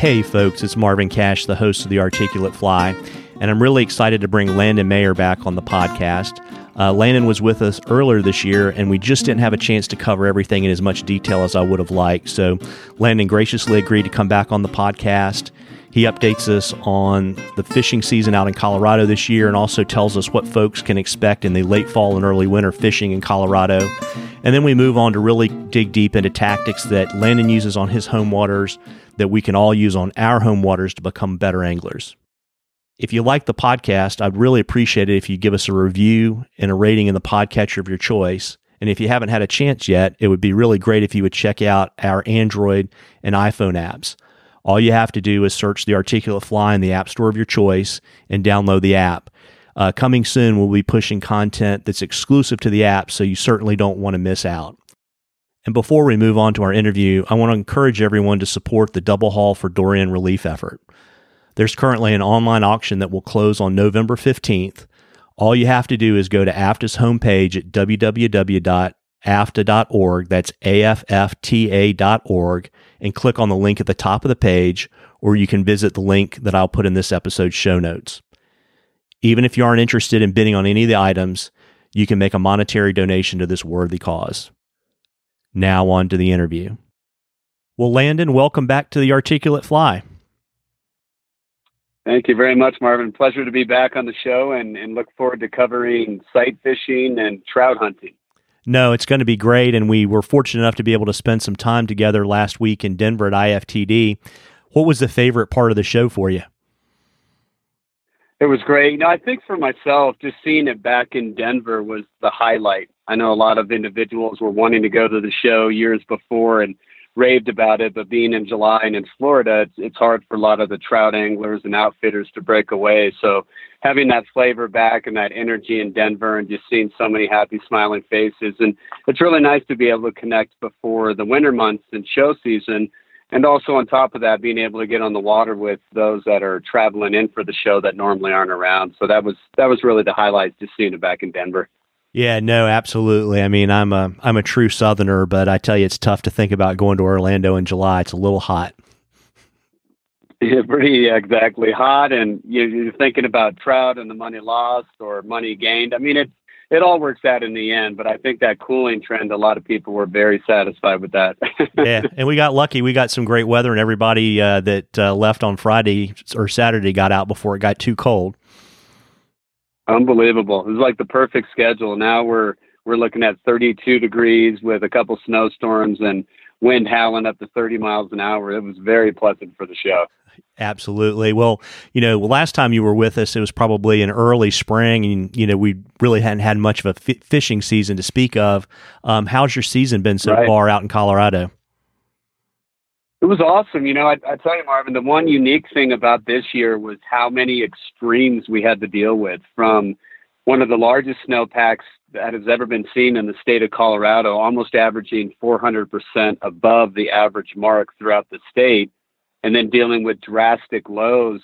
Hey, folks, it's Marvin Cash, the host of The Articulate Fly, and I'm really excited to bring Landon Mayer back on the podcast. Uh, Landon was with us earlier this year, and we just didn't have a chance to cover everything in as much detail as I would have liked. So, Landon graciously agreed to come back on the podcast. He updates us on the fishing season out in Colorado this year and also tells us what folks can expect in the late fall and early winter fishing in Colorado. And then we move on to really dig deep into tactics that Landon uses on his home waters that we can all use on our home waters to become better anglers. If you like the podcast, I'd really appreciate it if you give us a review and a rating in the podcatcher of your choice. And if you haven't had a chance yet, it would be really great if you would check out our Android and iPhone apps. All you have to do is search the Articulate Fly in the App Store of your choice and download the app. Uh, coming soon, we'll be pushing content that's exclusive to the app, so you certainly don't want to miss out. And before we move on to our interview, I want to encourage everyone to support the Double Haul for Dorian relief effort. There's currently an online auction that will close on November 15th. All you have to do is go to AFFTA's homepage at www.affta.org, that's A-F-F-T-A.org, and click on the link at the top of the page, or you can visit the link that I'll put in this episode's show notes. Even if you aren't interested in bidding on any of the items, you can make a monetary donation to this worthy cause. Now, on to the interview. Well, Landon, welcome back to the Articulate Fly. Thank you very much, Marvin. Pleasure to be back on the show and, and look forward to covering sight fishing and trout hunting. No, it's going to be great. And we were fortunate enough to be able to spend some time together last week in Denver at IFTD. What was the favorite part of the show for you? It was great. You know, I think for myself, just seeing it back in Denver was the highlight. I know a lot of individuals were wanting to go to the show years before and raved about it, but being in July and in Florida, it's, it's hard for a lot of the trout anglers and outfitters to break away. So having that flavor back and that energy in Denver and just seeing so many happy, smiling faces. And it's really nice to be able to connect before the winter months and show season and also on top of that being able to get on the water with those that are traveling in for the show that normally aren't around so that was that was really the highlight just seeing it back in denver yeah no absolutely i mean i'm a i'm a true southerner but i tell you it's tough to think about going to orlando in july it's a little hot yeah, pretty exactly hot and you're thinking about trout and the money lost or money gained i mean it's it all works out in the end. But I think that cooling trend, a lot of people were very satisfied with that. yeah, and we got lucky. We got some great weather, and everybody uh, that uh, left on Friday or Saturday got out before it got too cold. Unbelievable! It was like the perfect schedule. Now we're we're looking at 32 degrees with a couple snowstorms and wind howling up to 30 miles an hour. It was very pleasant for the show. Absolutely. Well, you know, last time you were with us, it was probably in early spring, and you know, we really hadn't had much of a f- fishing season to speak of. Um, how's your season been so right. far out in Colorado? It was awesome. You know, I, I tell you, Marvin, the one unique thing about this year was how many extremes we had to deal with from one of the largest snowpacks that has ever been seen in the state of Colorado, almost averaging 400% above the average mark throughout the state and then dealing with drastic lows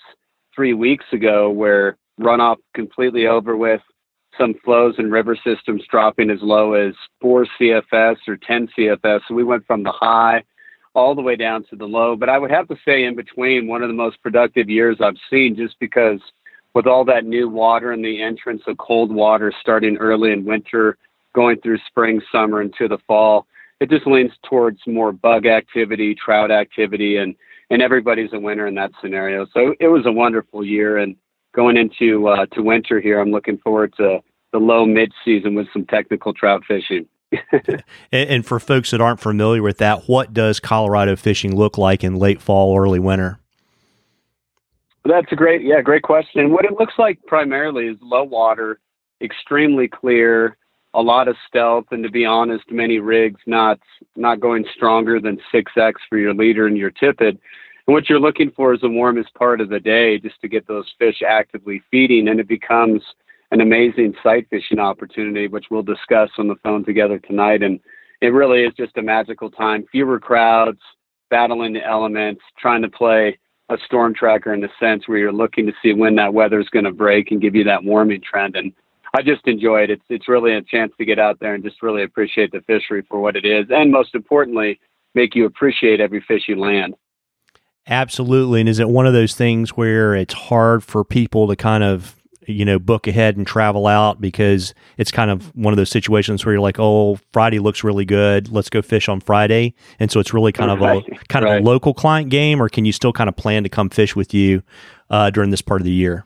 three weeks ago where runoff completely over with some flows and river systems dropping as low as 4 CFS or 10 CFS. So we went from the high all the way down to the low. But I would have to say, in between, one of the most productive years I've seen just because with all that new water and the entrance of cold water starting early in winter, going through spring, summer, into the fall, it just leans towards more bug activity, trout activity, and and everybody's a winner in that scenario. So it was a wonderful year, and going into uh, to winter here, I'm looking forward to the low mid season with some technical trout fishing. and, and for folks that aren't familiar with that, what does Colorado fishing look like in late fall, early winter? That's a great, yeah, great question. What it looks like primarily is low water, extremely clear, a lot of stealth, and to be honest, many rigs not not going stronger than six X for your leader and your tippet. And what you're looking for is the warmest part of the day, just to get those fish actively feeding, and it becomes an amazing sight fishing opportunity, which we'll discuss on the phone together tonight. And it really is just a magical time. Fewer crowds, battling the elements, trying to play a storm tracker in the sense where you're looking to see when that weather is going to break and give you that warming trend. And I just enjoy it. It's it's really a chance to get out there and just really appreciate the fishery for what it is, and most importantly, make you appreciate every fish you land. Absolutely. And is it one of those things where it's hard for people to kind of you know, book ahead and travel out because it's kind of one of those situations where you're like, oh, Friday looks really good. Let's go fish on Friday. And so it's really kind of a kind right. of a local client game, or can you still kind of plan to come fish with you uh, during this part of the year?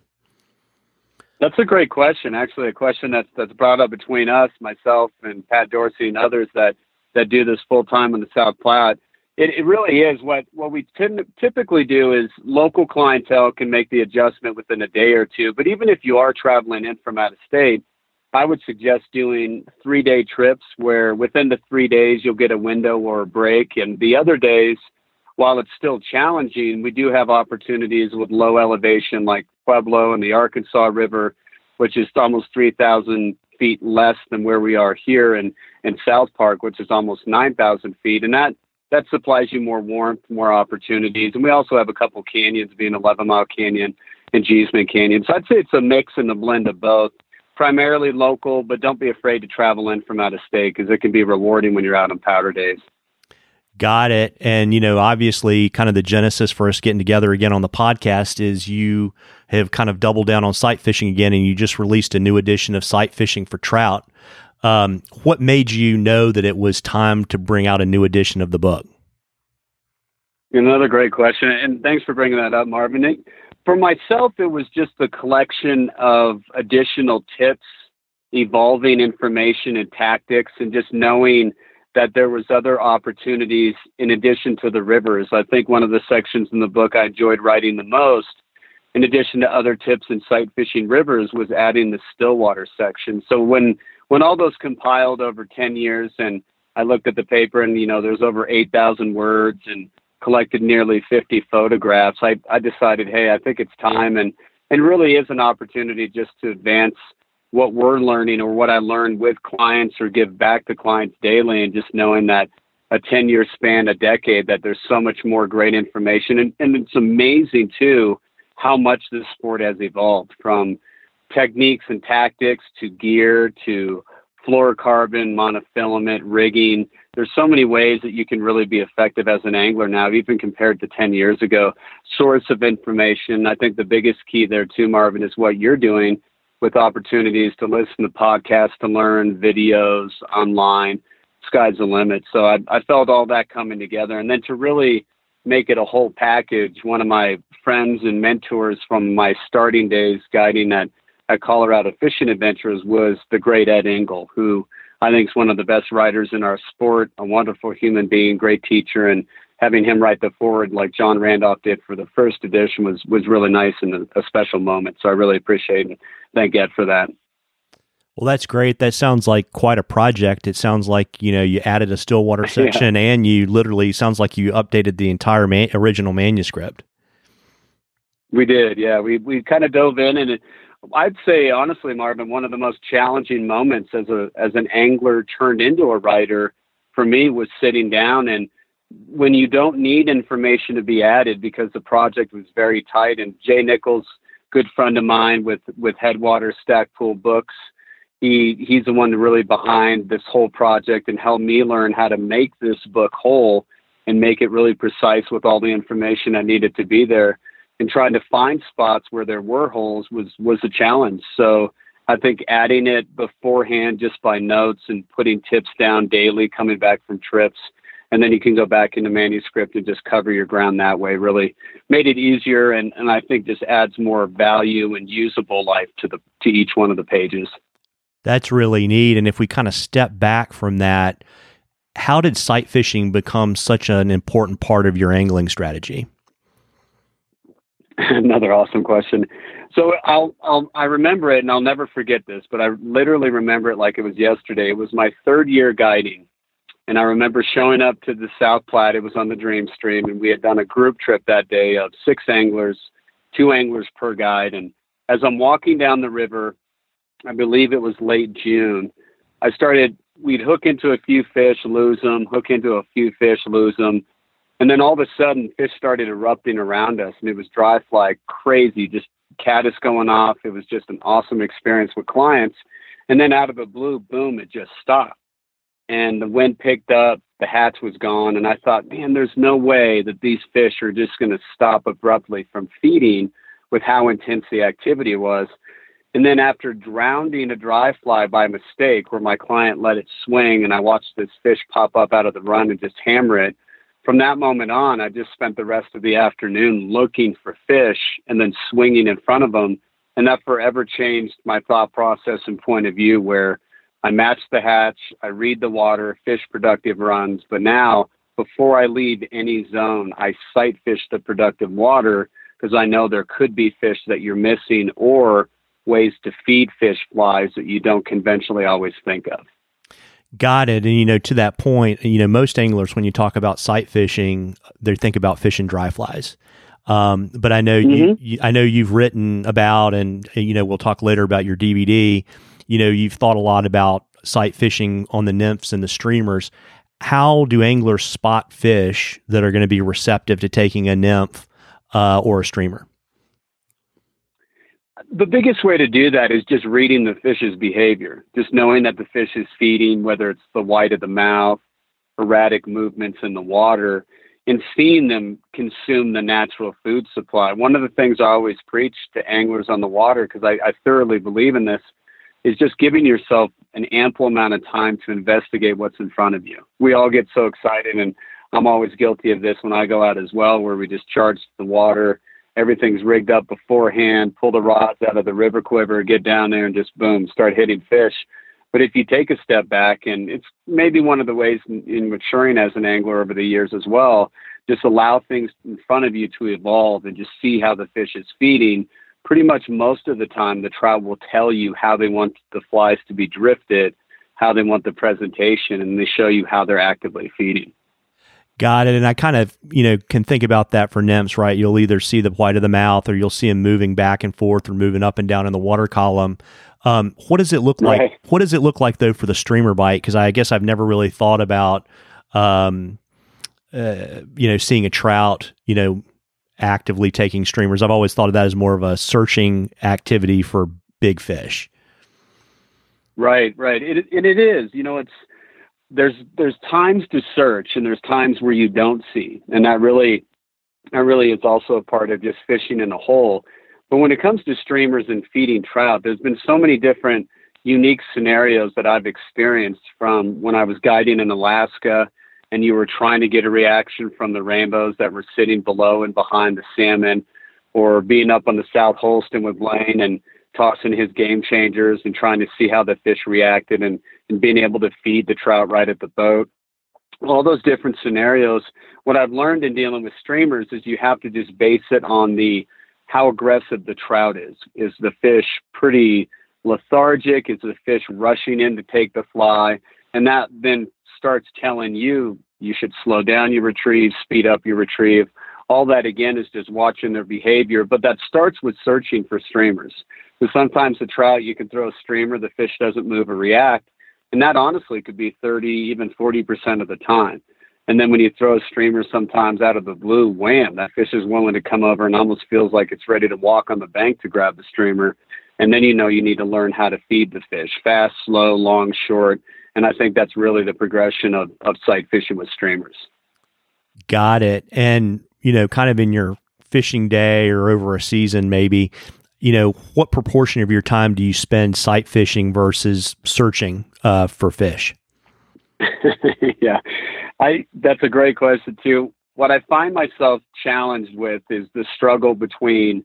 That's a great question. Actually, a question that's that's brought up between us, myself, and Pat Dorsey, and others that that do this full time on the South Platte it, it really is what what we tend typically do is local clientele can make the adjustment within a day or two. But even if you are traveling in from out of state, I would suggest doing three day trips where within the three days you'll get a window or a break, and the other days, while it's still challenging, we do have opportunities with low elevation like Pueblo and the Arkansas River, which is almost three thousand feet less than where we are here in, in South Park, which is almost 9,000 feet. And that that supplies you more warmth, more opportunities. And we also have a couple canyons, being 11 Mile Canyon and Cheesman Canyon. So I'd say it's a mix and a blend of both. Primarily local, but don't be afraid to travel in from out of state because it can be rewarding when you're out on powder days. Got it. And, you know, obviously, kind of the genesis for us getting together again on the podcast is you have kind of doubled down on sight fishing again, and you just released a new edition of Sight Fishing for Trout. Um, what made you know that it was time to bring out a new edition of the book? Another great question, and thanks for bringing that up, Marvin. For myself, it was just the collection of additional tips, evolving information and tactics, and just knowing that there was other opportunities in addition to the rivers. I think one of the sections in the book I enjoyed writing the most, in addition to other tips in sight fishing rivers, was adding the Stillwater section. So when when all those compiled over 10 years and I looked at the paper and, you know, there's over 8,000 words and collected nearly 50 photographs, I, I decided, hey, I think it's time and, and really is an opportunity just to advance what we're learning or what I learned with clients or give back to clients daily and just knowing that a 10 year span, a decade, that there's so much more great information. And, and it's amazing too how much this sport has evolved from techniques and tactics to gear to fluorocarbon, monofilament, rigging. There's so many ways that you can really be effective as an angler now, even compared to 10 years ago. Source of information. I think the biggest key there too, Marvin, is what you're doing with opportunities to listen to podcasts, to learn videos online. Sky's the limit. So I, I felt all that coming together. And then to really make it a whole package, one of my friends and mentors from my starting days guiding at at Colorado Fishing Adventures was the great Ed Engle, who I think is one of the best writers in our sport, a wonderful human being, great teacher, and having him write the forward like John Randolph did for the first edition was was really nice and a, a special moment. So I really appreciate and thank Ed for that. Well, that's great. That sounds like quite a project. It sounds like you know you added a Stillwater section, yeah. and you literally sounds like you updated the entire man- original manuscript. We did, yeah. We we kind of dove in, and it, I'd say honestly, Marvin, one of the most challenging moments as a as an angler turned into a writer for me was sitting down. And when you don't need information to be added because the project was very tight and Jay Nichols, good friend of mine with with Headwater Stackpole Books, he he's the one really behind this whole project and helped me learn how to make this book whole and make it really precise with all the information I needed to be there and trying to find spots where there were holes was was a challenge. So I think adding it beforehand just by notes and putting tips down daily coming back from trips and then you can go back into manuscript and just cover your ground that way really made it easier and, and I think just adds more value and usable life to the to each one of the pages. That's really neat. And if we kind of step back from that, how did sight fishing become such an important part of your angling strategy? Another awesome question. So I'll, I'll, I remember it and I'll never forget this, but I literally remember it like it was yesterday. It was my third year guiding. And I remember showing up to the South Platte. It was on the Dream Stream, and we had done a group trip that day of six anglers, two anglers per guide. And as I'm walking down the river, I believe it was late June, I started, we'd hook into a few fish, lose them, hook into a few fish, lose them. And then all of a sudden, fish started erupting around us, and it was dry fly crazy, just caddis going off. It was just an awesome experience with clients. And then out of the blue, boom, it just stopped. and the wind picked up, the hatch was gone, and I thought, man, there's no way that these fish are just going to stop abruptly from feeding with how intense the activity was. And then after drowning a dry fly by mistake, where my client let it swing and I watched this fish pop up out of the run and just hammer it, from that moment on, I just spent the rest of the afternoon looking for fish and then swinging in front of them. And that forever changed my thought process and point of view where I match the hatch, I read the water, fish productive runs. But now, before I leave any zone, I sight fish the productive water because I know there could be fish that you're missing or ways to feed fish flies that you don't conventionally always think of. Got it. And you know, to that point, you know, most anglers when you talk about sight fishing, they think about fishing dry flies. Um, but I know mm-hmm. you, you, I know you've written about, and you know, we'll talk later about your DVD. You know, you've thought a lot about sight fishing on the nymphs and the streamers. How do anglers spot fish that are going to be receptive to taking a nymph uh, or a streamer? The biggest way to do that is just reading the fish's behavior, just knowing that the fish is feeding, whether it's the white of the mouth, erratic movements in the water, and seeing them consume the natural food supply. One of the things I always preach to anglers on the water, because I, I thoroughly believe in this, is just giving yourself an ample amount of time to investigate what's in front of you. We all get so excited, and I'm always guilty of this when I go out as well, where we just charge the water everything's rigged up beforehand, pull the rods out of the river quiver, get down there and just boom, start hitting fish. But if you take a step back, and it's maybe one of the ways in, in maturing as an angler over the years as well, just allow things in front of you to evolve and just see how the fish is feeding. Pretty much most of the time, the trout will tell you how they want the flies to be drifted, how they want the presentation, and they show you how they're actively feeding. Got it. And I kind of, you know, can think about that for nymphs, right? You'll either see the white of the mouth or you'll see them moving back and forth or moving up and down in the water column. Um, what does it look like? Right. What does it look like though for the streamer bite? Because I guess I've never really thought about, um, uh, you know, seeing a trout, you know, actively taking streamers. I've always thought of that as more of a searching activity for big fish. Right, right. It, and it is. You know, it's there's there's times to search and there's times where you don't see. And that really that really is also a part of just fishing in a hole. But when it comes to streamers and feeding trout there's been so many different unique scenarios that i've experienced from when i was guiding in alaska and you were trying to get a reaction from the rainbows that were sitting below and behind the salmon or being up on the south holston with Blane and tossing his game changers and trying to see how the fish reacted and, and being able to feed the trout right at the boat. All those different scenarios. What I've learned in dealing with streamers is you have to just base it on the how aggressive the trout is. Is the fish pretty lethargic? Is the fish rushing in to take the fly? And that then starts telling you you should slow down your retrieve, speed up your retrieve. All that again is just watching their behavior, but that starts with searching for streamers. Because sometimes the trout, you can throw a streamer, the fish doesn't move or react. And that honestly could be 30, even 40% of the time. And then when you throw a streamer sometimes out of the blue, wham, that fish is willing to come over and almost feels like it's ready to walk on the bank to grab the streamer. And then you know you need to learn how to feed the fish fast, slow, long, short. And I think that's really the progression of, of sight fishing with streamers. Got it. And, you know, kind of in your fishing day or over a season, maybe, you know, what proportion of your time do you spend sight fishing versus searching uh, for fish? yeah, I that's a great question too. What I find myself challenged with is the struggle between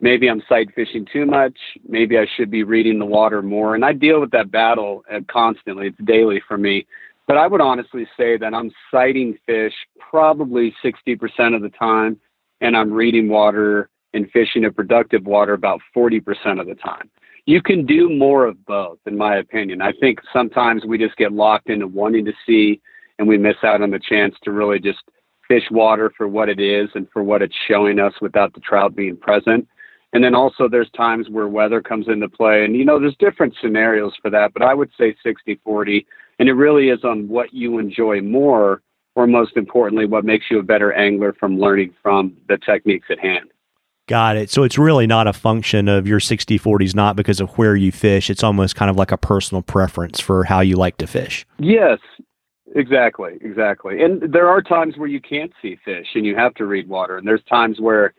maybe I'm sight fishing too much, maybe I should be reading the water more, and I deal with that battle uh, constantly. It's daily for me. But I would honestly say that I'm sighting fish probably 60% of the time, and I'm reading water and fishing a productive water about 40% of the time. You can do more of both, in my opinion. I think sometimes we just get locked into wanting to see and we miss out on the chance to really just fish water for what it is and for what it's showing us without the trout being present. And then also there's times where weather comes into play and you know there's different scenarios for that, but I would say 60/40 and it really is on what you enjoy more or most importantly what makes you a better angler from learning from the techniques at hand. Got it. So it's really not a function of your 60 40s, not because of where you fish. It's almost kind of like a personal preference for how you like to fish. Yes. Exactly, exactly. And there are times where you can't see fish and you have to read water. And there's times where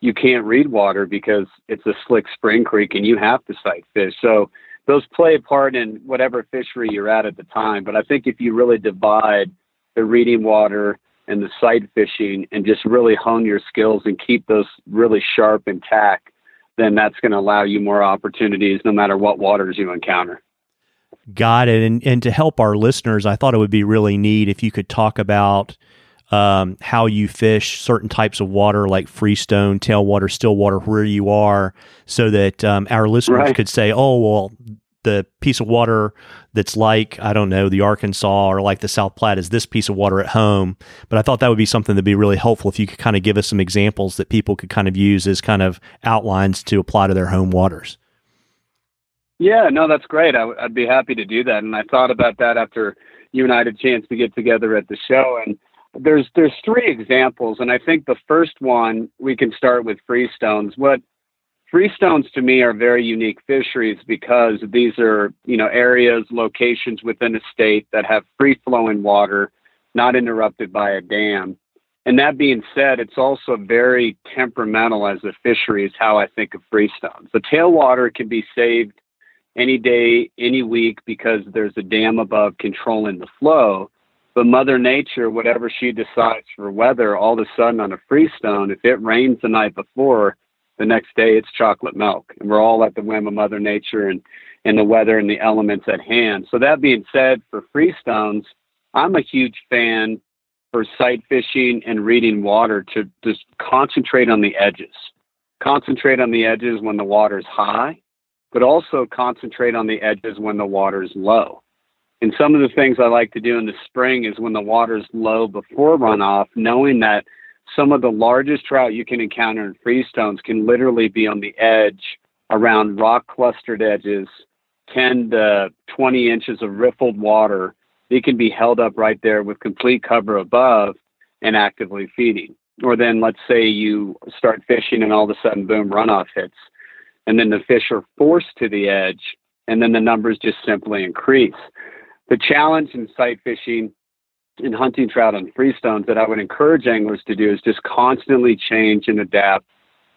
you can't read water because it's a slick spring creek and you have to sight fish. So those play a part in whatever fishery you're at at the time. But I think if you really divide the reading water and the sight fishing and just really hone your skills and keep those really sharp and tack, then that's going to allow you more opportunities no matter what waters you encounter. Got it. And and to help our listeners, I thought it would be really neat if you could talk about um, how you fish certain types of water like freestone, tailwater, still water, where you are, so that um, our listeners right. could say, "Oh, well, the piece of water that's like I don't know the Arkansas or like the South Platte is this piece of water at home." But I thought that would be something that'd be really helpful if you could kind of give us some examples that people could kind of use as kind of outlines to apply to their home waters. Yeah, no, that's great. i w- I'd be happy to do that. And I thought about that after you and I had a chance to get together at the show. And there's there's three examples, and I think the first one we can start with freestones. What freestones to me are very unique fisheries because these are you know areas, locations within a state that have free flowing water, not interrupted by a dam. And that being said, it's also very temperamental as a fishery, is how I think of freestones. The tailwater can be saved any day, any week because there's a dam above controlling the flow. But Mother Nature, whatever she decides for weather, all of a sudden on a freestone, if it rains the night before, the next day it's chocolate milk. And we're all at the whim of Mother Nature and, and the weather and the elements at hand. So, that being said, for freestones, I'm a huge fan for sight fishing and reading water to just concentrate on the edges. Concentrate on the edges when the water's high but also concentrate on the edges when the water's low. And some of the things I like to do in the spring is when the water's low before runoff, knowing that some of the largest trout you can encounter in freestones can literally be on the edge around rock clustered edges, 10 to 20 inches of riffled water. They can be held up right there with complete cover above and actively feeding. Or then let's say you start fishing and all of a sudden, boom, runoff hits and then the fish are forced to the edge, and then the numbers just simply increase. The challenge in sight fishing and hunting trout on freestones that I would encourage anglers to do is just constantly change and adapt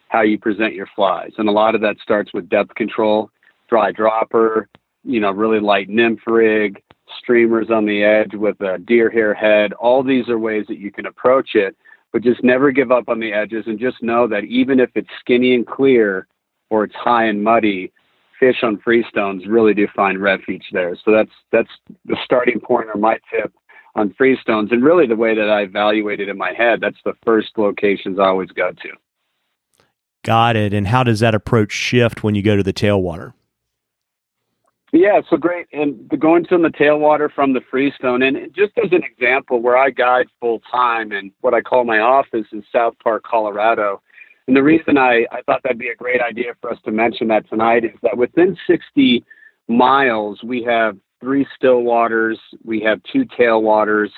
how you present your flies. And a lot of that starts with depth control, dry dropper, you know, really light nymph rig, streamers on the edge with a deer hair head. All these are ways that you can approach it, but just never give up on the edges and just know that even if it's skinny and clear, or it's high and muddy, fish on freestones really do find refuge there. So that's that's the starting point or my tip on freestones, and really the way that I evaluate it in my head. That's the first locations I always go to. Got it. And how does that approach shift when you go to the tailwater? Yeah, so great. And the going to the tailwater from the freestone, and just as an example, where I guide full time and what I call my office in South Park, Colorado, and the reason I, I thought that'd be a great idea for us to mention that tonight is that within 60 miles, we have three still waters, we have two tailwaters,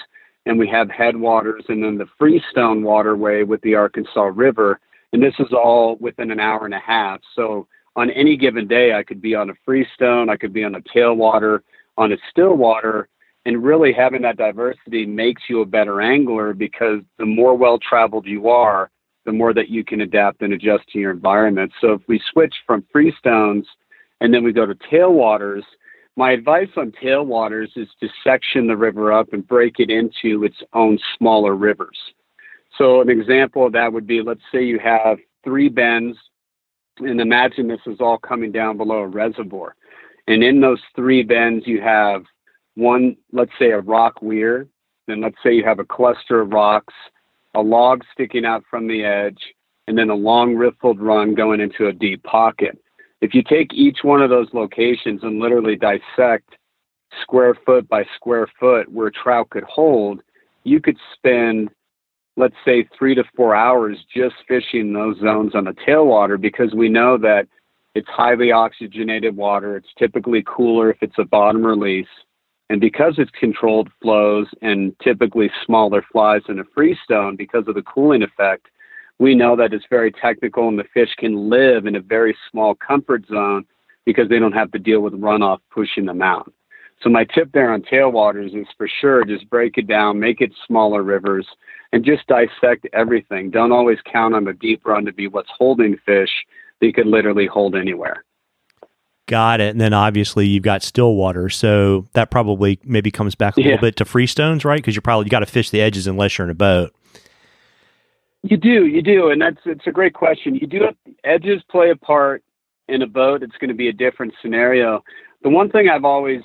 and we have headwaters, and then the Freestone waterway with the Arkansas River. And this is all within an hour and a half. So on any given day, I could be on a Freestone, I could be on a tailwater, on a still water, and really having that diversity makes you a better angler because the more well traveled you are, the more that you can adapt and adjust to your environment. So if we switch from freestones and then we go to tailwaters, my advice on tailwaters is to section the river up and break it into its own smaller rivers. So an example of that would be let's say you have three bends and imagine this is all coming down below a reservoir. And in those three bends you have one, let's say a rock weir, then let's say you have a cluster of rocks a log sticking out from the edge, and then a long riffled run going into a deep pocket. If you take each one of those locations and literally dissect square foot by square foot where trout could hold, you could spend, let's say, three to four hours just fishing those zones on the tailwater because we know that it's highly oxygenated water. It's typically cooler if it's a bottom release. And because it's controlled flows and typically smaller flies than a freestone, because of the cooling effect, we know that it's very technical and the fish can live in a very small comfort zone because they don't have to deal with runoff pushing them out. So my tip there on tailwaters is for sure just break it down, make it smaller rivers, and just dissect everything. Don't always count on the deep run to be what's holding fish that you could literally hold anywhere. Got it. And then obviously you've got still water, so that probably maybe comes back a yeah. little bit to freestones, right? Because you're probably you got to fish the edges unless you're in a boat. You do, you do, and that's it's a great question. You do edges play a part in a boat. It's going to be a different scenario. The one thing I've always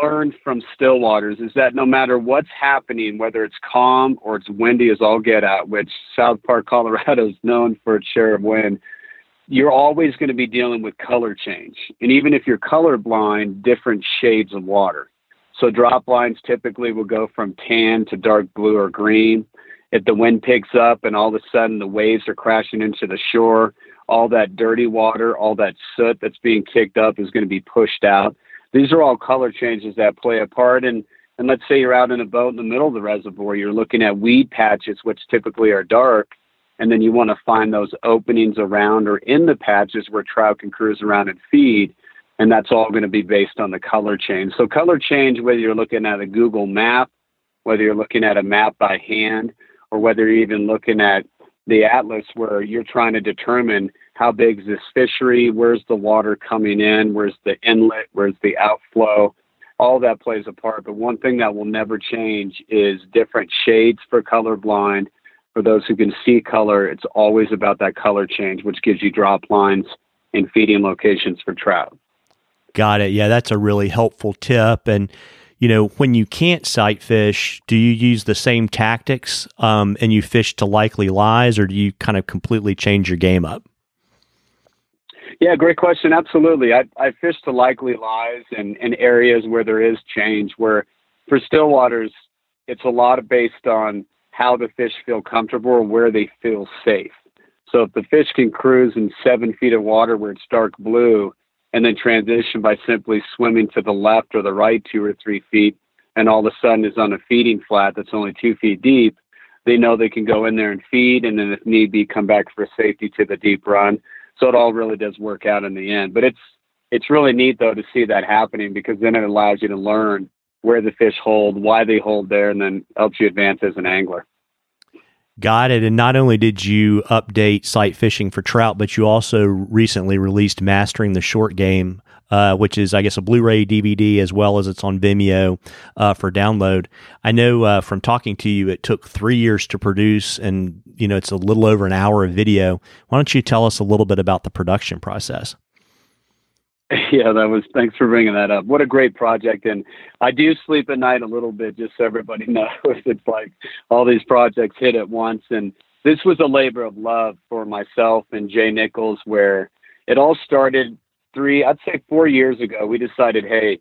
learned from still waters is that no matter what's happening, whether it's calm or it's windy as all get out, which South Park, Colorado is known for its share of wind, you're always going to be dealing with color change. And even if you're colorblind, different shades of water. So drop lines typically will go from tan to dark blue or green if the wind picks up and all of a sudden the waves are crashing into the shore, all that dirty water, all that soot that's being kicked up is going to be pushed out. These are all color changes that play a part. And, and let's say you're out in a boat in the middle of the reservoir, you're looking at weed patches, which typically are dark, and then you want to find those openings around or in the patches where trout can cruise around and feed. And that's all going to be based on the color change. So, color change, whether you're looking at a Google map, whether you're looking at a map by hand, or whether you're even looking at the atlas where you're trying to determine how big is this fishery, where's the water coming in, where's the inlet, where's the outflow. All that plays a part. But one thing that will never change is different shades for colorblind. For those who can see color, it's always about that color change, which gives you drop lines and feeding locations for trout. Got it. Yeah, that's a really helpful tip. And you know, when you can't sight fish, do you use the same tactics um, and you fish to likely lies, or do you kind of completely change your game up? Yeah, great question. Absolutely. I, I fish to likely lies and, in areas where there is change, where for still waters, it's a lot based on how the fish feel comfortable or where they feel safe. So if the fish can cruise in seven feet of water where it's dark blue, and then transition by simply swimming to the left or the right two or three feet, and all of a sudden is on a feeding flat that's only two feet deep, they know they can go in there and feed, and then if need be, come back for safety to the deep run. So it all really does work out in the end. But it's it's really neat though to see that happening because then it allows you to learn where the fish hold, why they hold there, and then helps you advance as an angler. Got it. And not only did you update sight fishing for trout, but you also recently released Mastering the Short Game, uh, which is, I guess, a Blu ray DVD as well as it's on Vimeo uh, for download. I know uh, from talking to you, it took three years to produce, and you know it's a little over an hour of video. Why don't you tell us a little bit about the production process? Yeah, that was. Thanks for bringing that up. What a great project, and I do sleep at night a little bit, just so everybody knows. It's like all these projects hit at once, and this was a labor of love for myself and Jay Nichols, where it all started three, I'd say four years ago. We decided, hey,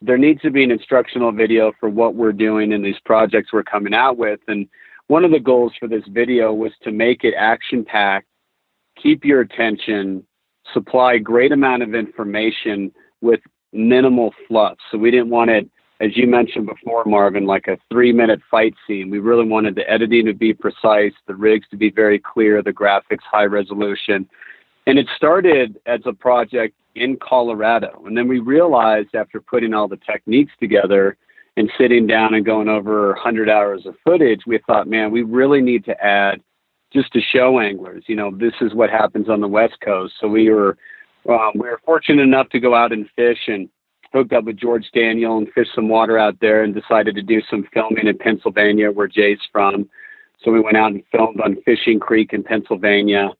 there needs to be an instructional video for what we're doing in these projects we're coming out with, and one of the goals for this video was to make it action packed, keep your attention supply great amount of information with minimal fluff. So we didn't want it, as you mentioned before, Marvin, like a three minute fight scene. We really wanted the editing to be precise, the rigs to be very clear, the graphics high resolution. And it started as a project in Colorado. And then we realized after putting all the techniques together and sitting down and going over 100 hours of footage, we thought, man, we really need to add just to show anglers, you know, this is what happens on the West Coast. So we were um, we were fortunate enough to go out and fish and hooked up with George Daniel and fish some water out there and decided to do some filming in Pennsylvania where Jay's from. So we went out and filmed on Fishing Creek in Pennsylvania.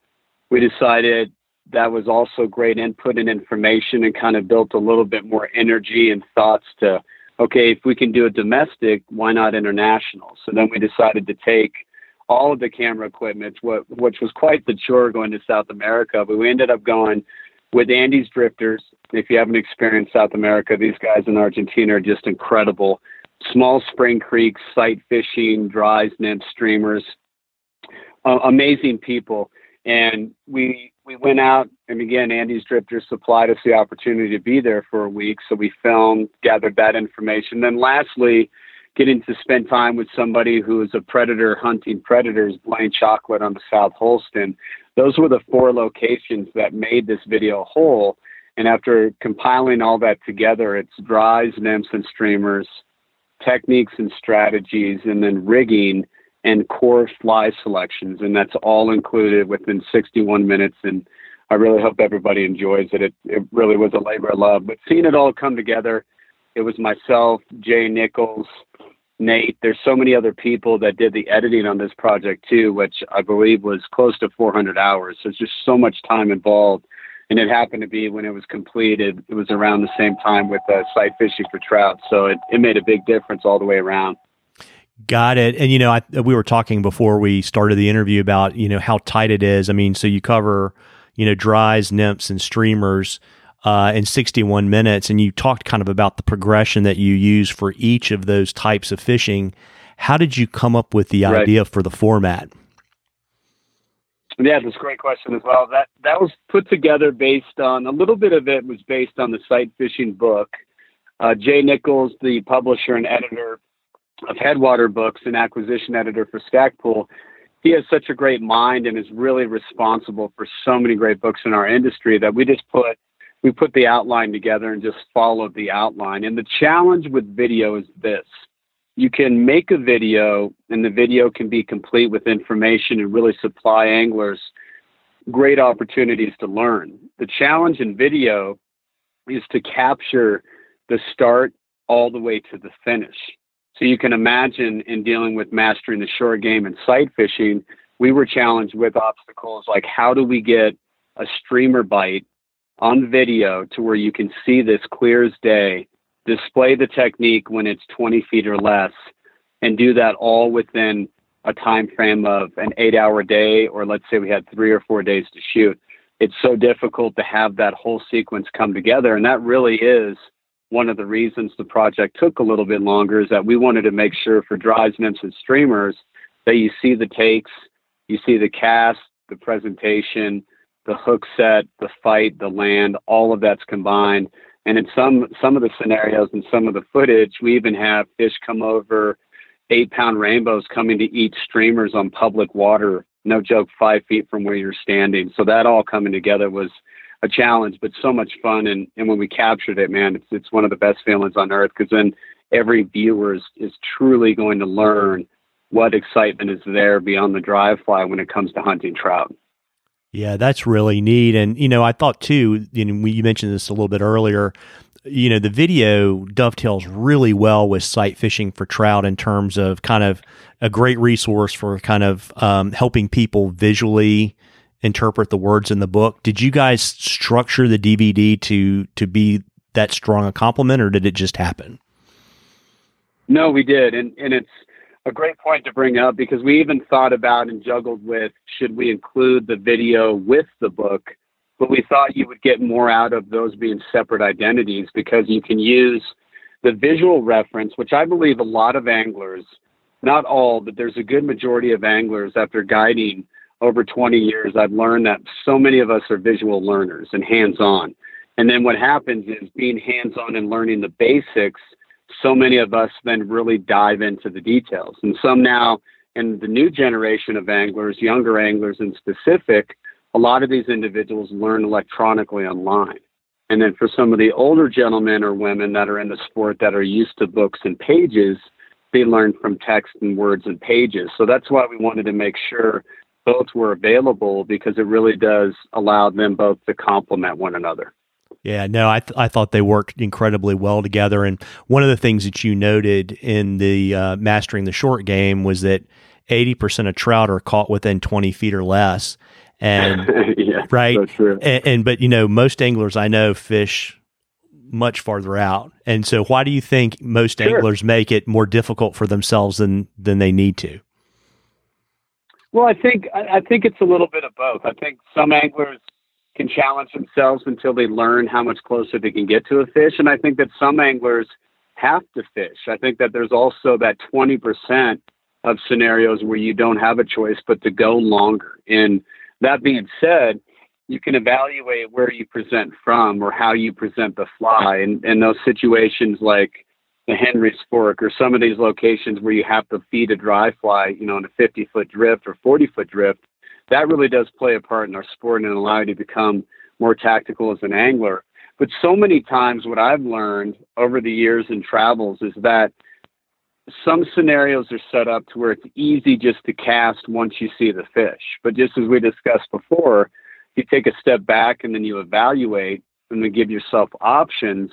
We decided that was also great input and information and kind of built a little bit more energy and thoughts to okay, if we can do a domestic, why not international? So then we decided to take all of the camera equipment, which was quite the chore going to South America. But we ended up going with Andes Drifters. If you haven't experienced South America, these guys in Argentina are just incredible. Small spring creeks, sight fishing, dries, nymphs, streamers, uh, amazing people. And we we went out, and again, Andes Drifters supplied us the opportunity to be there for a week. So we filmed, gathered that information. Then lastly, getting to spend time with somebody who is a predator hunting predators, Blane Chocklett on the South Holston. Those were the four locations that made this video whole. And after compiling all that together, it's dries, nymphs, and streamers, techniques and strategies, and then rigging and core fly selections. And that's all included within 61 minutes. And I really hope everybody enjoys it. It, it really was a labor of love. But seeing it all come together, it was myself, Jay Nichols, Nate. There's so many other people that did the editing on this project too, which I believe was close to 400 hours. So it's just so much time involved. And it happened to be when it was completed, it was around the same time with uh, sight fishing for trout. So it, it made a big difference all the way around. Got it. And you know, I, we were talking before we started the interview about you know how tight it is. I mean, so you cover you know dries, nymphs, and streamers uh, in 61 minutes, and you talked kind of about the progression that you use for each of those types of fishing. How did you come up with the right. idea for the format? Yeah, that's a great question as well. That that was put together based on a little bit of it was based on the sight fishing book. Uh, Jay Nichols, the publisher and editor of Headwater Books and acquisition editor for Stackpole, he has such a great mind and is really responsible for so many great books in our industry that we just put we put the outline together and just followed the outline. And the challenge with video is this you can make a video, and the video can be complete with information and really supply anglers great opportunities to learn. The challenge in video is to capture the start all the way to the finish. So you can imagine in dealing with mastering the short game and sight fishing, we were challenged with obstacles like how do we get a streamer bite on video to where you can see this clear as day, display the technique when it's 20 feet or less, and do that all within a time frame of an eight hour day, or let's say we had three or four days to shoot. It's so difficult to have that whole sequence come together. And that really is one of the reasons the project took a little bit longer is that we wanted to make sure for dries, nymphs, and streamers that you see the takes, you see the cast, the presentation, the hook set, the fight, the land, all of that's combined. And in some some of the scenarios and some of the footage, we even have fish come over, eight pound rainbows coming to eat streamers on public water. No joke, five feet from where you're standing. So that all coming together was a challenge, but so much fun. And, and when we captured it, man, it's it's one of the best feelings on earth because then every viewer is, is truly going to learn what excitement is there beyond the dry fly when it comes to hunting trout. Yeah, that's really neat. And, you know, I thought too, you know, you mentioned this a little bit earlier, you know, the video dovetails really well with sight fishing for trout in terms of kind of a great resource for kind of um, helping people visually interpret the words in the book. Did you guys structure the DVD to to be that strong a compliment or did it just happen? No, we did. And and it's a great point to bring up because we even thought about and juggled with should we include the video with the book, but we thought you would get more out of those being separate identities because you can use the visual reference, which I believe a lot of anglers, not all, but there's a good majority of anglers after guiding over 20 years, I've learned that so many of us are visual learners and hands on. And then what happens is being hands on and learning the basics so many of us then really dive into the details. And some now, in the new generation of anglers, younger anglers in specific, a lot of these individuals learn electronically online. And then for some of the older gentlemen or women that are in the sport that are used to books and pages, they learn from text and words and pages. So that's why we wanted to make sure both were available because it really does allow them both to complement one another. Yeah, no, I, th- I thought they worked incredibly well together. And one of the things that you noted in the uh, Mastering the Short game was that 80% of trout are caught within 20 feet or less. And yeah, right. So true. And, and, but you know, most anglers I know fish much farther out. And so why do you think most sure. anglers make it more difficult for themselves than than they need to? Well, I think I think it's a little bit of both. I think some anglers can challenge themselves until they learn how much closer they can get to a fish. And I think that some anglers have to fish. I think that there's also that 20% of scenarios where you don't have a choice but to go longer. And that being said, you can evaluate where you present from or how you present the fly. And in those situations like the Henry's Fork or some of these locations where you have to feed a dry fly, you know, in a 50 foot drift or 40 foot drift, that really does play a part in our sport and allow you to become more tactical as an angler. But so many times, what I've learned over the years in travels is that some scenarios are set up to where it's easy just to cast once you see the fish. But just as we discussed before, you take a step back and then you evaluate and then give yourself options.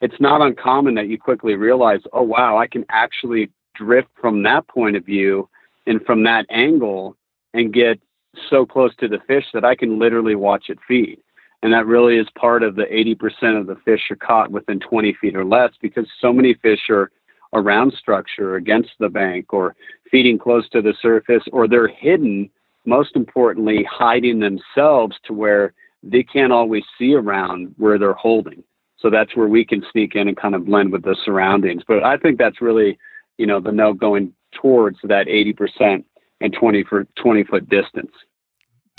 It's not uncommon that you quickly realize, oh, wow, I can actually drift from that point of view and from that angle and get so close to the fish that I can literally watch it feed. And that really is part of the 80% of the fish are caught within 20 feet or less because so many fish are around structure against the bank or feeding close to the surface or they're hidden most importantly hiding themselves to where they can't always see around where they're holding so that's where we can sneak in and kind of blend with the surroundings but i think that's really you know the note going towards that 80% and 20 for 20 foot distance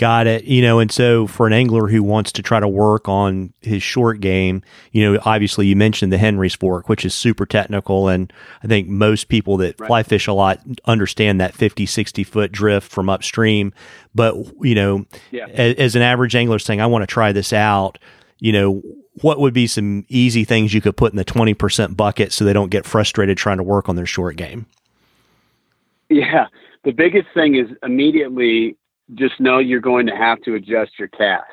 Got it. You know, and so for an angler who wants to try to work on his short game, you know, obviously you mentioned the Henry's fork, which is super technical. And I think most people that right. fly fish a lot understand that 50, 60 foot drift from upstream. But, you know, yeah. as, as an average angler saying, I want to try this out, you know, what would be some easy things you could put in the 20% bucket so they don't get frustrated trying to work on their short game? Yeah. The biggest thing is immediately just know you're going to have to adjust your cast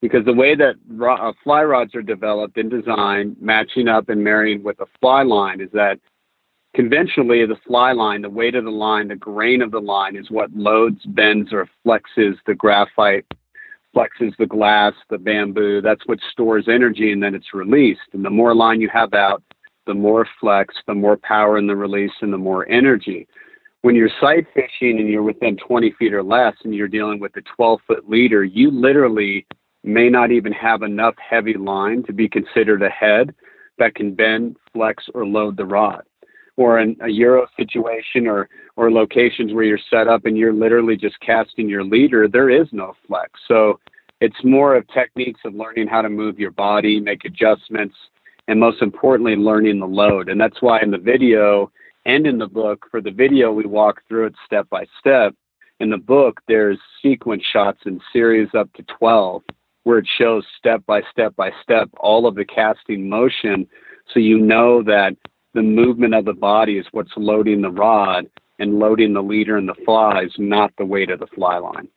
because the way that uh, fly rods are developed and designed, matching up and marrying with a fly line, is that conventionally the fly line, the weight of the line, the grain of the line is what loads, bends, or flexes the graphite, flexes the glass, the bamboo. That's what stores energy and then it's released. And the more line you have out, the more flex, the more power in the release, and the more energy when you're sight fishing and you're within 20 feet or less and you're dealing with a 12 foot leader, you literally may not even have enough heavy line to be considered a head that can bend, flex, or load the rod. Or in a Euro situation or, or locations where you're set up and you're literally just casting your leader, there is no flex. So it's more of techniques of learning how to move your body, make adjustments, and most importantly, learning the load. And that's why in the video, and in the book for the video we walk through it step by step. In the book there's sequence shots in series up to 12 where it shows step by step by step all of the casting motion so you know that the movement of the body is what's loading the rod and loading the leader and the flies not the weight of the fly line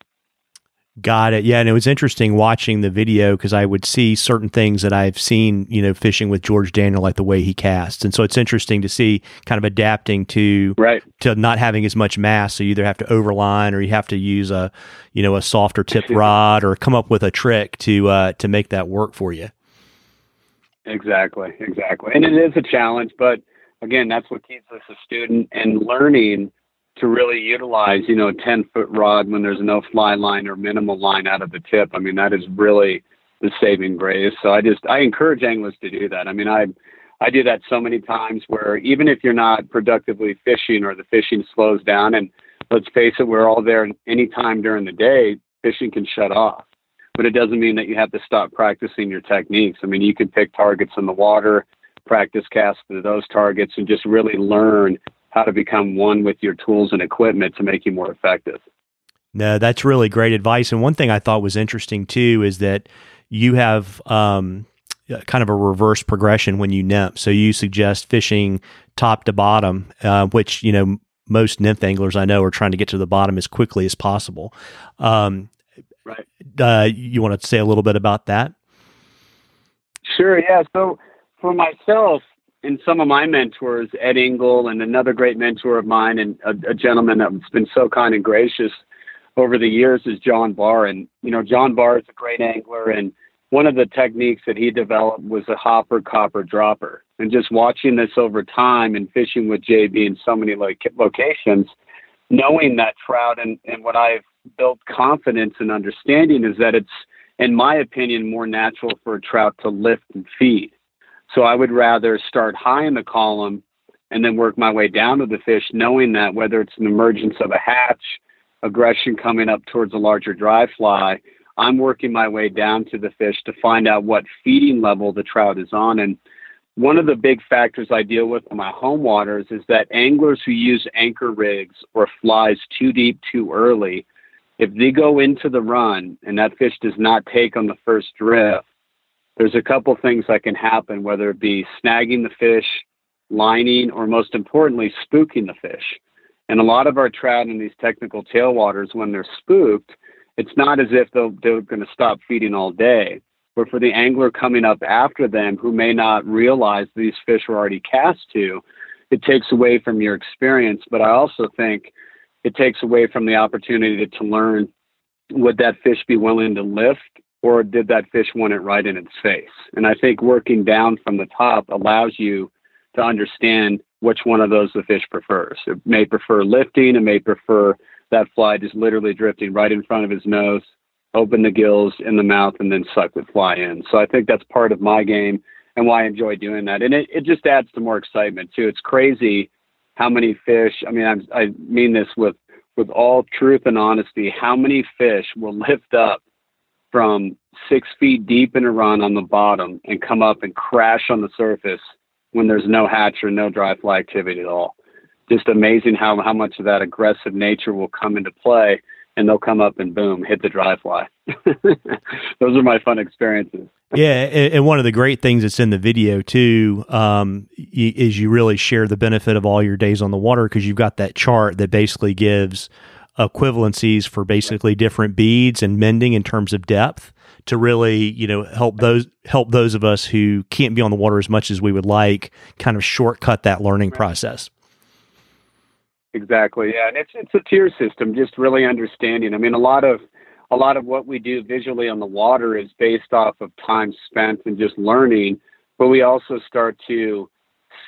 Got it. Yeah, and it was interesting watching the video because I would see certain things that I've seen, you know, fishing with George Daniel, like the way he casts, and so it's interesting to see kind of adapting to right to not having as much mass. So you either have to overline or you have to use a, you know, a softer tip rod or come up with a trick to uh, to make that work for you. Exactly, exactly, and it is a challenge, but again, that's what keeps us a student and learning to really utilize, you know, a 10 foot rod when there's no fly line or minimal line out of the tip. I mean, that is really the saving grace. So I just, I encourage anglers to do that. I mean, I, I do that so many times where even if you're not productively fishing or the fishing slows down, and let's face it, we're all there any time during the day, fishing can shut off. But it doesn't mean that you have to stop practicing your techniques. I mean, you can pick targets in the water, practice cast to those targets, and just really learn how to become one with your tools and equipment to make you more effective. No, that's really great advice. And one thing I thought was interesting too is that you have um, kind of a reverse progression when you nymph. So you suggest fishing top to bottom, uh, which you know most nymph anglers I know are trying to get to the bottom as quickly as possible. Um, right. Uh, you want to say a little bit about that? Sure. Yeah. So for myself, and some of my mentors, Ed Engle and another great mentor of mine, and a, a, gentleman that's been so kind and gracious over the years is John Barr. And, you know, John Barr is a great angler. And one of the techniques that he developed was a hopper copper dropper. And just watching this over time and fishing with JB in so many like locations, knowing that trout and, and what I've built confidence and understanding is that it's, in my opinion, more natural for a trout to lift and feed so I would rather start high in the column and then work my way down to the fish, knowing that whether it's an emergence of a hatch, aggression coming up towards a larger dry fly, I'm working my way down to the fish to find out what feeding level the trout is on. And one of the big factors I deal with in my home waters is that anglers who use anchor rigs or flies too deep too early, if they go into the run and that fish does not take on the first drift, there's a couple things that can happen, whether it be snagging the fish, lining, or most importantly, spooking the fish. And a lot of our trout in these technical tailwaters, when they're spooked, it's not as if they're, going to stop feeding all day. But for the angler coming up after them who may not realize these fish were already cast to, it takes away from your experience. But I also think it takes away from the opportunity to learn would that fish be willing to lift or did that fish want it right in its face? And I think working down from the top allows you to understand which one of those the fish prefers. It may prefer lifting, it may prefer that fly just literally drifting right in front of his nose, open the gills in the mouth, and then suck the fly in. So I think that's part of my game and why I enjoy doing that. And it, it just adds to more excitement too. It's crazy how many fish, I mean, I'm, I mean this with, with all truth and honesty, how many fish will lift up from six feet deep in a run on the bottom and come up and crash on the surface when there's no hatch or no dry fly activity at all. Just amazing how, how much of that aggressive nature will come into play and they'll come up and boom, hit the dry fly. Those are my fun experiences. yeah, and one of the great things that's in the video too um, is you really share the benefit of all your days on the water because you've got that chart that basically gives equivalencies for basically different beads and mending in terms of depth to really you know help those help those of us who can't be on the water as much as we would like kind of shortcut that learning process. Exactly. Yeah and it's it's a tier system just really understanding. I mean a lot of a lot of what we do visually on the water is based off of time spent and just learning but we also start to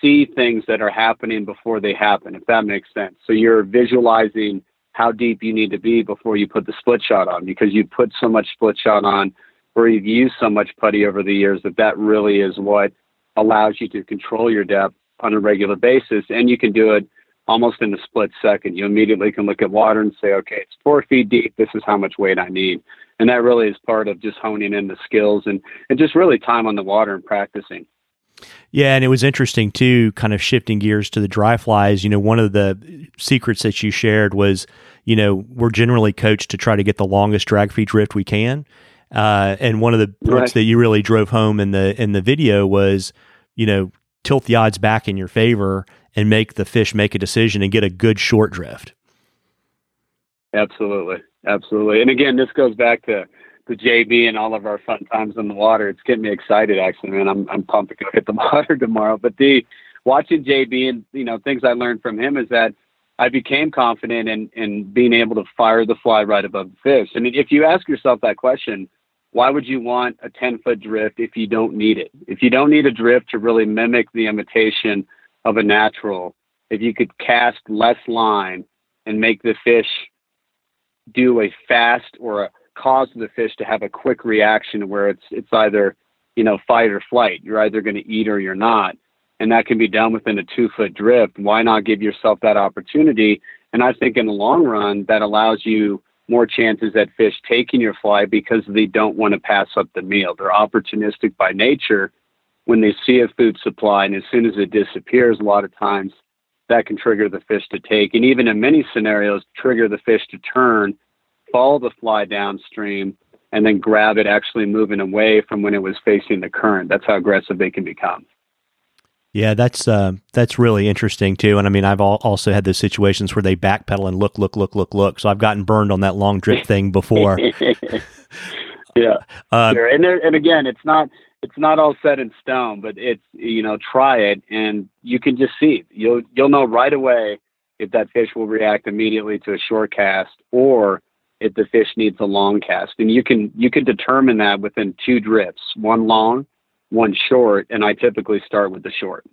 see things that are happening before they happen if that makes sense. So you're visualizing how deep you need to be before you put the split shot on because you put so much split shot on or you've used so much putty over the years that that really is what allows you to control your depth on a regular basis. And you can do it almost in a split second. You immediately can look at water and say, okay, it's four feet deep. This is how much weight I need. And that really is part of just honing in the skills and, and just really time on the water and practicing. Yeah, and it was interesting too, kind of shifting gears to the dry flies. You know, one of the secrets that you shared was, you know, we're generally coached to try to get the longest drag free drift we can. Uh, and one of the points right. that you really drove home in the in the video was, you know, tilt the odds back in your favor and make the fish make a decision and get a good short drift. Absolutely, absolutely. And again, this goes back to the JB and all of our fun times in the water. It's getting me excited, actually, man. I'm I'm pumped to go hit the water tomorrow. But the watching JB and you know things I learned from him is that I became confident in in being able to fire the fly right above the fish. And if you ask yourself that question, why would you want a 10 foot drift if you don't need it? If you don't need a drift to really mimic the imitation of a natural, if you could cast less line and make the fish do a fast or a cause the fish to have a quick reaction where it's it's either you know fight or flight. You're either going to eat or you're not. And that can be done within a two foot drift why not give yourself that opportunity? And i think in the long run that allows you more chances at fish taking your fly because they don't want to pass up the meal. They're opportunistic by nature. When they see a food supply, and as soon as it disappears, a lot of times that can trigger the fish to take, and even in many scenarios, trigger the fish to turn, follow the fly downstream, and then grab it actually moving away from when it was facing the current. That's how aggressive they can become. Yeah, that's uh, that's really interesting too. And I mean, I've also had those situations where they backpedal and look, look, look, look, look. So I've gotten burned on that long drip thing before. yeah, uh, sure. And there, and again, it's not it's not all set in stone, but it's you know try it and you can just see you'll you'll know right away if that fish will react immediately to a short cast or if the fish needs a long cast, and you can you can determine that within two drifts, one long one short, and I typically start with the short.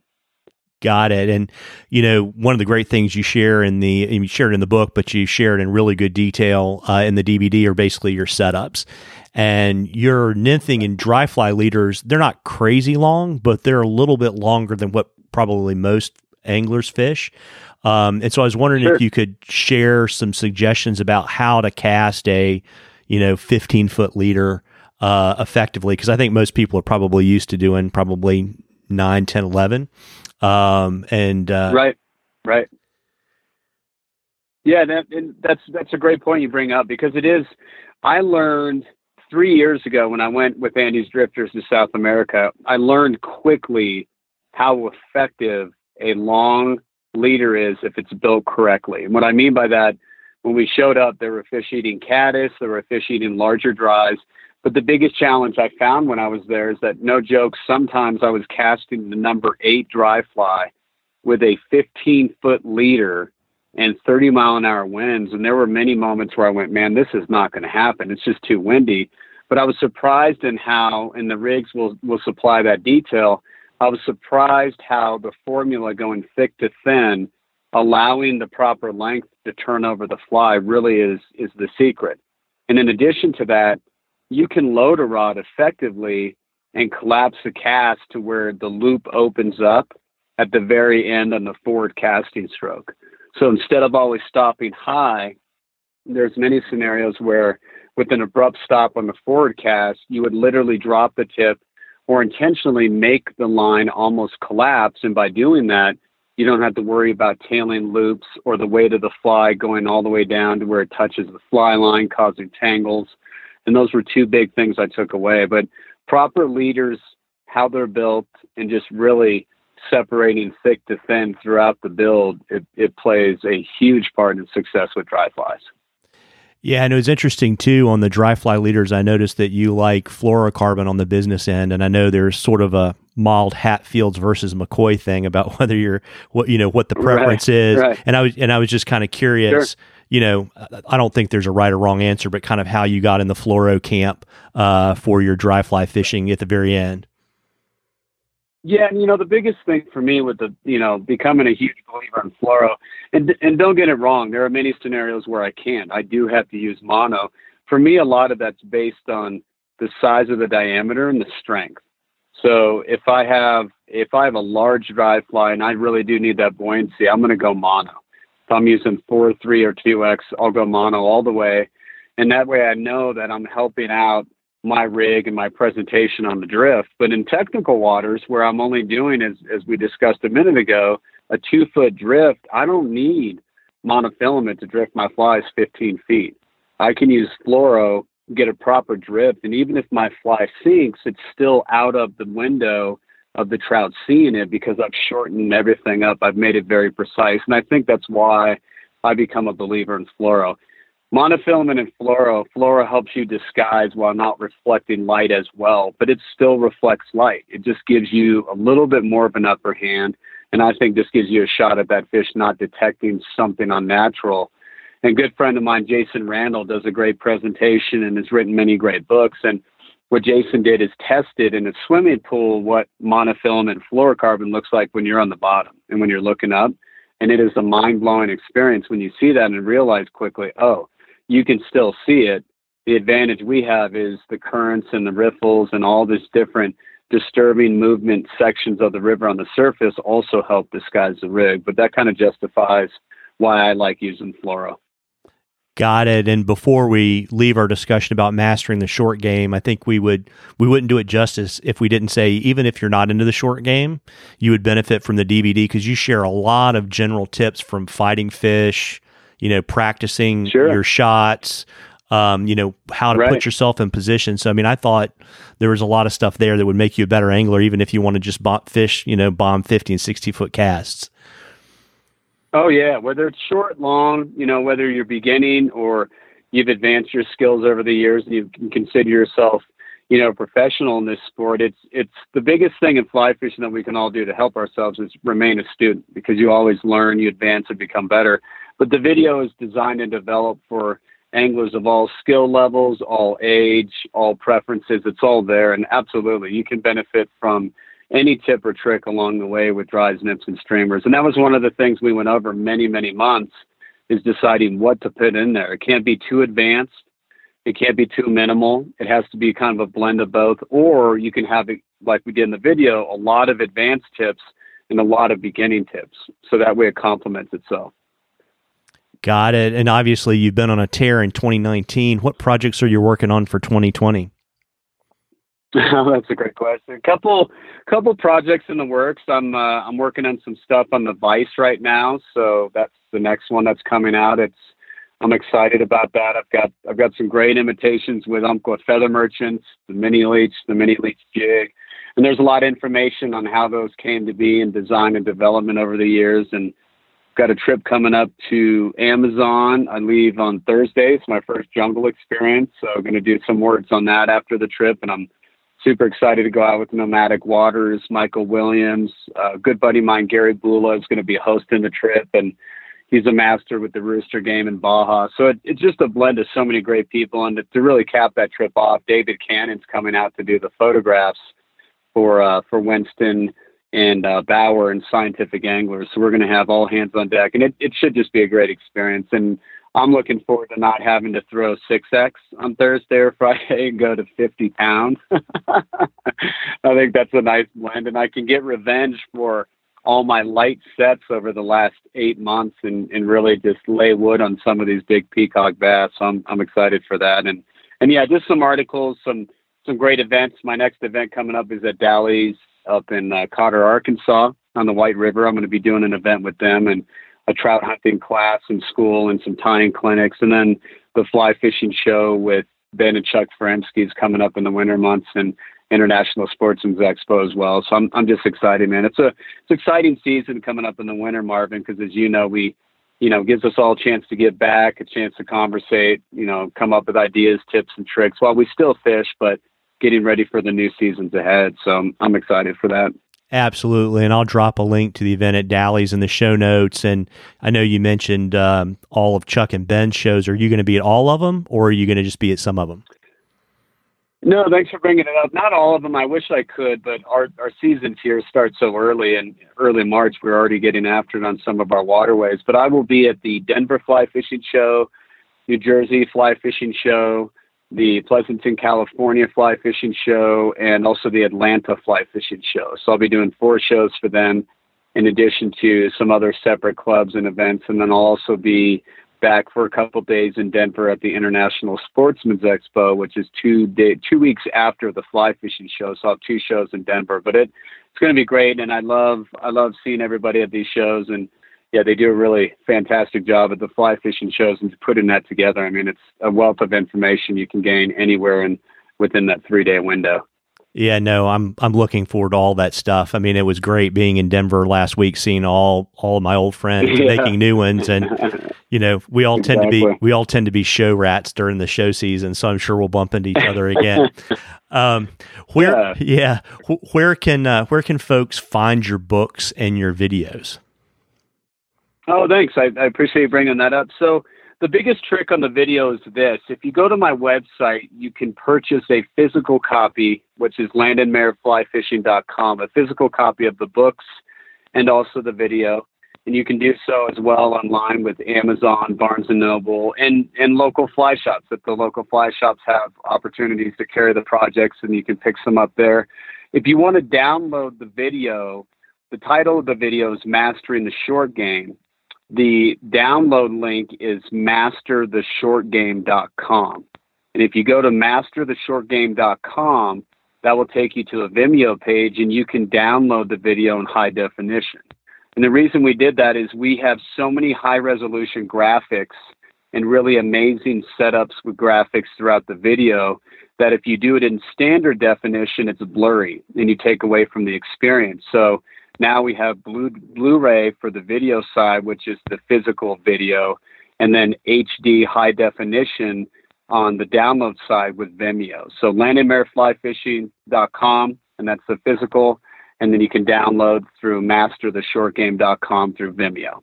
Got it. And you know, one of the great things you share in the you shared in the book, but you shared in really good detail uh, in the DVD are basically your setups. And your nymphing and dry fly leaders, they're not crazy long, but they're a little bit longer than what probably most anglers fish. Um, and so I was wondering sure. if you could share some suggestions about how to cast a, you know, 15 foot leader uh, effectively because I think most people are probably used to doing probably 9, 10, 11. Um, and uh, right, right. Yeah, that, that's that's a great point you bring up because it is. I learned three years ago when I went with Andes Drifters to South America, I learned quickly how effective a long leader is if it's built correctly. And what I mean by that, when we showed up, there were fish eating caddis, there were fish eating larger dries. But the biggest challenge I found when I was there is that no joke, sometimes I was casting the number eight dry fly with a 15 foot leader and 30 mile an hour winds. And there were many moments where I went, man, this is not going to happen. It's just too windy. But I was surprised in how, and the rigs will, will supply that detail. I was surprised how the formula going thick to thin, allowing the proper length to turn over the fly really is, is the secret. And in addition to that, you can load a rod effectively and collapse the cast to where the loop opens up at the very end on the forward casting stroke. So instead of always stopping high, there's many scenarios where with an abrupt stop on the forward cast, you would literally drop the tip or intentionally make the line almost collapse. And by doing that, you don't have to worry about tailing loops or the weight of the fly going all the way down to where it touches the fly line, causing tangles. And those were two big things I took away. But proper leaders, how they're built, and just really separating thick to thin throughout the build, it, it plays a huge part in success with dry flies. Yeah, and it was interesting too on the dry fly leaders. I noticed that you like fluorocarbon on the business end, and I know there's sort of a mild Hatfields versus McCoy thing about whether you're what you know what the preference right, is. Right. And I was and I was just kind of curious. Sure. You know, I don't think there's a right or wrong answer, but kind of how you got in the fluoro camp uh, for your dry fly fishing at the very end. Yeah, and you know the biggest thing for me with the you know becoming a huge believer in fluoro, and and don't get it wrong, there are many scenarios where I can't. I do have to use mono. For me, a lot of that's based on the size of the diameter and the strength. So if I have if I have a large dry fly and I really do need that buoyancy, I'm going to go mono. If I'm using four, three, or two X, I'll go mono all the way, and that way I know that I'm helping out my rig and my presentation on the drift. But in technical waters, where I'm only doing, as, as we discussed a minute ago, a two foot drift, I don't need monofilament to drift my flies 15 feet. I can use fluoro, get a proper drift, and even if my fly sinks, it's still out of the window of the trout seeing it because I've shortened everything up. I've made it very precise. And I think that's why I become a believer in fluoro. Monofilament and fluoro, fluoro helps you disguise while not reflecting light as well, but it still reflects light. It just gives you a little bit more of an upper hand. And I think this gives you a shot at that fish not detecting something unnatural. And good friend of mine, Jason Randall, does a great presentation and has written many great books. And what Jason did is tested in a swimming pool what monofilament fluorocarbon looks like when you're on the bottom and when you're looking up. And it is a mind blowing experience when you see that and realize quickly, oh, you can still see it. The advantage we have is the currents and the riffles and all this different disturbing movement sections of the river on the surface also help disguise the rig. But that kind of justifies why I like using fluoro. Got it. And before we leave our discussion about mastering the short game, I think we would we wouldn't do it justice if we didn't say even if you're not into the short game, you would benefit from the DVD because you share a lot of general tips from fighting fish, you know, practicing sure. your shots, um, you know, how to right. put yourself in position. So, I mean, I thought there was a lot of stuff there that would make you a better angler, even if you want to just bomb, fish, you know, bomb 50 and 60 foot casts. Oh, yeah. Whether it's short, long, you know, whether you're beginning or you've advanced your skills over the years and you can consider yourself, you know, professional in this sport, it's it's the biggest thing in fly fishing that we can all do to help ourselves is remain a student because you always learn, you advance and become better. But the video is designed and developed for anglers of all skill levels, all age, all preferences. It's all there. And absolutely, you can benefit from any tip or trick along the way with dries, nymphs, and streamers. And that was one of the things we went over many, many months is deciding what to put in there. It can't be too advanced. It can't be too minimal. It has to be kind of a blend of both. Or you can have it, like we did in the video, a lot of advanced tips and a lot of beginning tips. So that way it complements itself. Got it. And obviously, you've been on a tear in 2019. What projects are you working on for 2020? That's a great question. A couple, couple projects in the works. I'm, uh, I'm working on some stuff on the Vice right now, so that's the next one that's coming out. It's I'm excited about that. I've got I've got some great imitations with Umpqua Feather Merchants, the mini leech, the mini leech jig, and there's a lot of information on how those came to be and design and development over the years. And got a trip coming up to Amazon. I leave on Thursday. It's my first jungle experience, so I'm going to do some words on that after the trip, and I'm super excited to go out with Nomadic Waters. Michael Williams, a good buddy of mine, Gary Bula, is going to be hosting the trip, and he's a master with the Rooster game in Baja. So it, it's just a blend of so many great people. And to, to really cap that trip off, David Cannon's coming out to do the photographs for uh, for Winston and uh, Bauer and Scientific Anglers. So we're going to have all hands on deck, and it, it should just be a great experience. And I'm looking forward to not having to throw 6X on Thursday or Friday and go to 50 pounds. I think that's a nice blend, and I can get revenge for all my light sets over the last eight months and, and really just lay wood on some of these big peacock bass. So I'm I'm excited for that. And and yeah, just some articles, some some great events. My next event coming up is at Dally's up in uh, Cotter, Arkansas on the White River. I'm going to be doing an event with them and a trout hunting class in school and some tying clinics. And then the fly fishing show with Ben and Chuck Furimsky is coming up in the winter months. And International Sportsmen's Expo as well. So I'm I'm just excited, man. It's a it's exciting season coming up in the winter, Marvin, because as you know, we you know gives us all a chance to get back, a chance to conversate, you know, come up with ideas, tips, and tricks while we still fish, but getting ready for the new seasons ahead. So I'm, I'm excited for that. Absolutely, and I'll drop a link to the event at Dally's in the show notes. And I know you mentioned um, all of Chuck and Ben's shows. Are you going to be at all of them, or are you going to just be at some of them? No, thanks for bringing it up. Not all of them. I wish I could, but our our seasons here start so early, and early March we're already getting after it on some of our waterways. But I will be at the Denver Fly Fishing Show, New Jersey Fly Fishing Show, the Pleasanton, California Fly Fishing Show, and also the Atlanta Fly Fishing Show. So I'll be doing four shows for them, in addition to some other separate clubs and events, and then I'll also be back for a couple days in Denver at the International Sportsmen's Expo, which is two day, two weeks after the fly fishing show. So I'll have two shows in Denver, but it it's going to be great, and I love I love seeing everybody at these shows, and yeah, they do a really fantastic job at the fly fishing shows and putting that together. I mean, it's a wealth of information you can gain anywhere and within that three day window. Yeah, no, I'm I'm looking forward to all that stuff. I mean, it was great being in Denver last week, seeing all all my old friends yeah. making new ones, and you know, we all exactly. tend to be we all tend to be show rats during the show season, so I'm sure we'll bump into each other again. um, where yeah, yeah where can uh, where can folks find your books and your videos? Oh, thanks. I, I appreciate you bringing that up. So the biggest trick on the video is this. If you go to my website, you can purchase a physical copy, which is landonmayerflyfishing.com, a physical copy of the books and also the video. And you can do so as well online with Amazon, Barnes and Noble, and, and local fly shops. If the local fly shops have opportunities to carry the projects, and you can pick some up there. If you want to download the video, the title of the video is Mastering the Short Game the download link is mastertheshortgame.com. And if you go to mastertheshortgame.com, that will take you to a Vimeo page and you can download the video in high definition. And the reason we did that is we have so many high resolution graphics and really amazing setups with graphics throughout the video that if you do it in standard definition, it's blurry and you take away from the experience. So now we have Blu- Blu-ray for the video side, which is the physical video, and then HD high definition on the download side with Vimeo. So landonmayerflyfishing.com, and that's the physical, and then you can download through mastertheshortgame.com through Vimeo.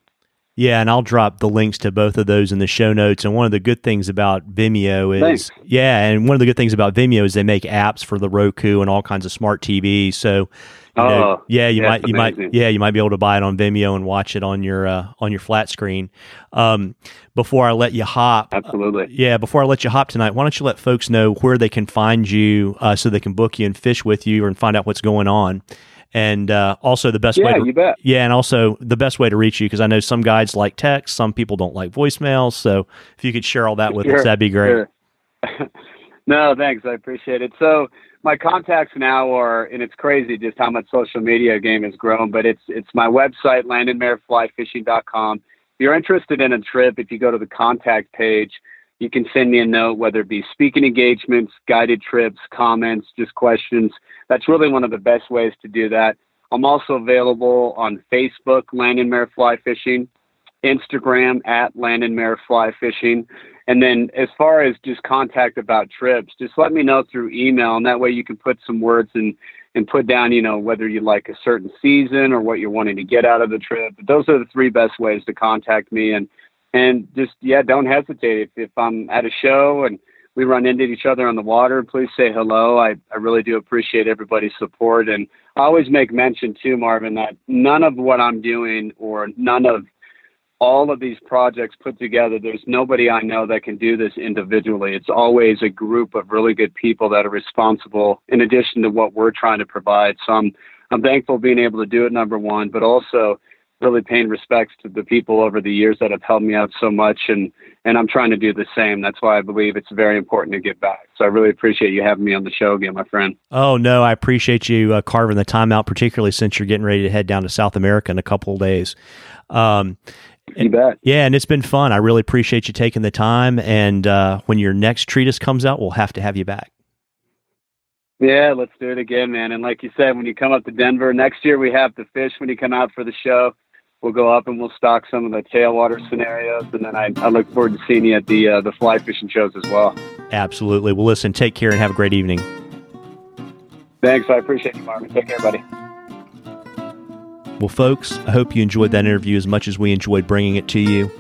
Yeah, and I'll drop the links to both of those in the show notes. And one of the good things about Vimeo is, Thanks. yeah, and one of the good things about Vimeo is they make apps for the Roku and all kinds of smart TVs. So you know, oh, yeah, you might, you amazing. might, yeah, you might be able to buy it on Vimeo and watch it on your uh, on your flat screen. Um, before I let you hop, absolutely, uh, yeah, before I let you hop tonight, why don't you let folks know where they can find you uh, so they can book you and fish with you and find out what's going on, and uh, also the best yeah, way, to, you bet. yeah, and also the best way to reach you because I know some guides like text, some people don't like voicemails. So if you could share all that with sure, us, that'd be great. Sure. no, thanks, I appreciate it. So my contacts now are, and it's crazy just how much social media game has grown. But it's it's my website, landonmayerflyfishing.com. you're interested in a trip, if you go to the contact page, you can send me a note, whether it be speaking engagements, guided trips, comments, just questions. That's really one of the best ways to do that. I'm also available on Facebook, Landon Mayer Fly Fishing, Instagram at Landon Mayer Fly Fishing. And then as far as just contact about trips, just let me know through email, and that way you can put some words and and put down, you know, whether you like a certain season or what you're wanting to get out of the trip. But those are the three best ways to contact me. And and just yeah, don't hesitate if, if I'm at a show and we run into each other on the water, please say hello. I, I really do appreciate everybody's support. And I always make mention too, Marvin, that none of what I'm doing or none of all of these projects put together, there's nobody I know that can do this individually. It's always a group of really good people that are responsible in addition to what we're trying to provide. So I'm, I'm thankful being able to do it, number one, but also really paying respects to the people over the years that have helped me out so much and and I'm trying to do the same. That's why I believe it's very important to give back. So I really appreciate you having me on the show again, my friend. Oh no, I appreciate you uh, carving the time out, particularly since you're getting ready to head down to South America in a couple of days. Um, you bet. Yeah, and it's been fun. I really appreciate you taking the time. And uh, when your next treatise comes out, we'll have to have you back. Yeah, let's do it again, man. And like you said, when you come up to Denver next year, we have the fish when you come out for the show we'll go up and we'll stock some of the tailwater scenarios, and then I, I look forward to seeing you at the uh, the fly fishing shows as well. Absolutely. Well, listen, take care and have a great evening. Thanks. I appreciate you, Marvin. Take care, buddy. Well, folks, I hope you enjoyed that interview as much as we enjoyed bringing it to you.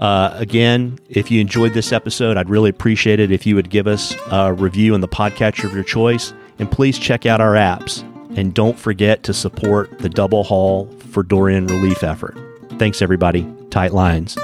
Uh, again, if you enjoyed this episode, I'd really appreciate it if you would give us a review on the podcatcher of your choice. And please check out our apps. And don't forget to support the Double Haul for Dorian relief effort. Thanks, everybody. Tight lines.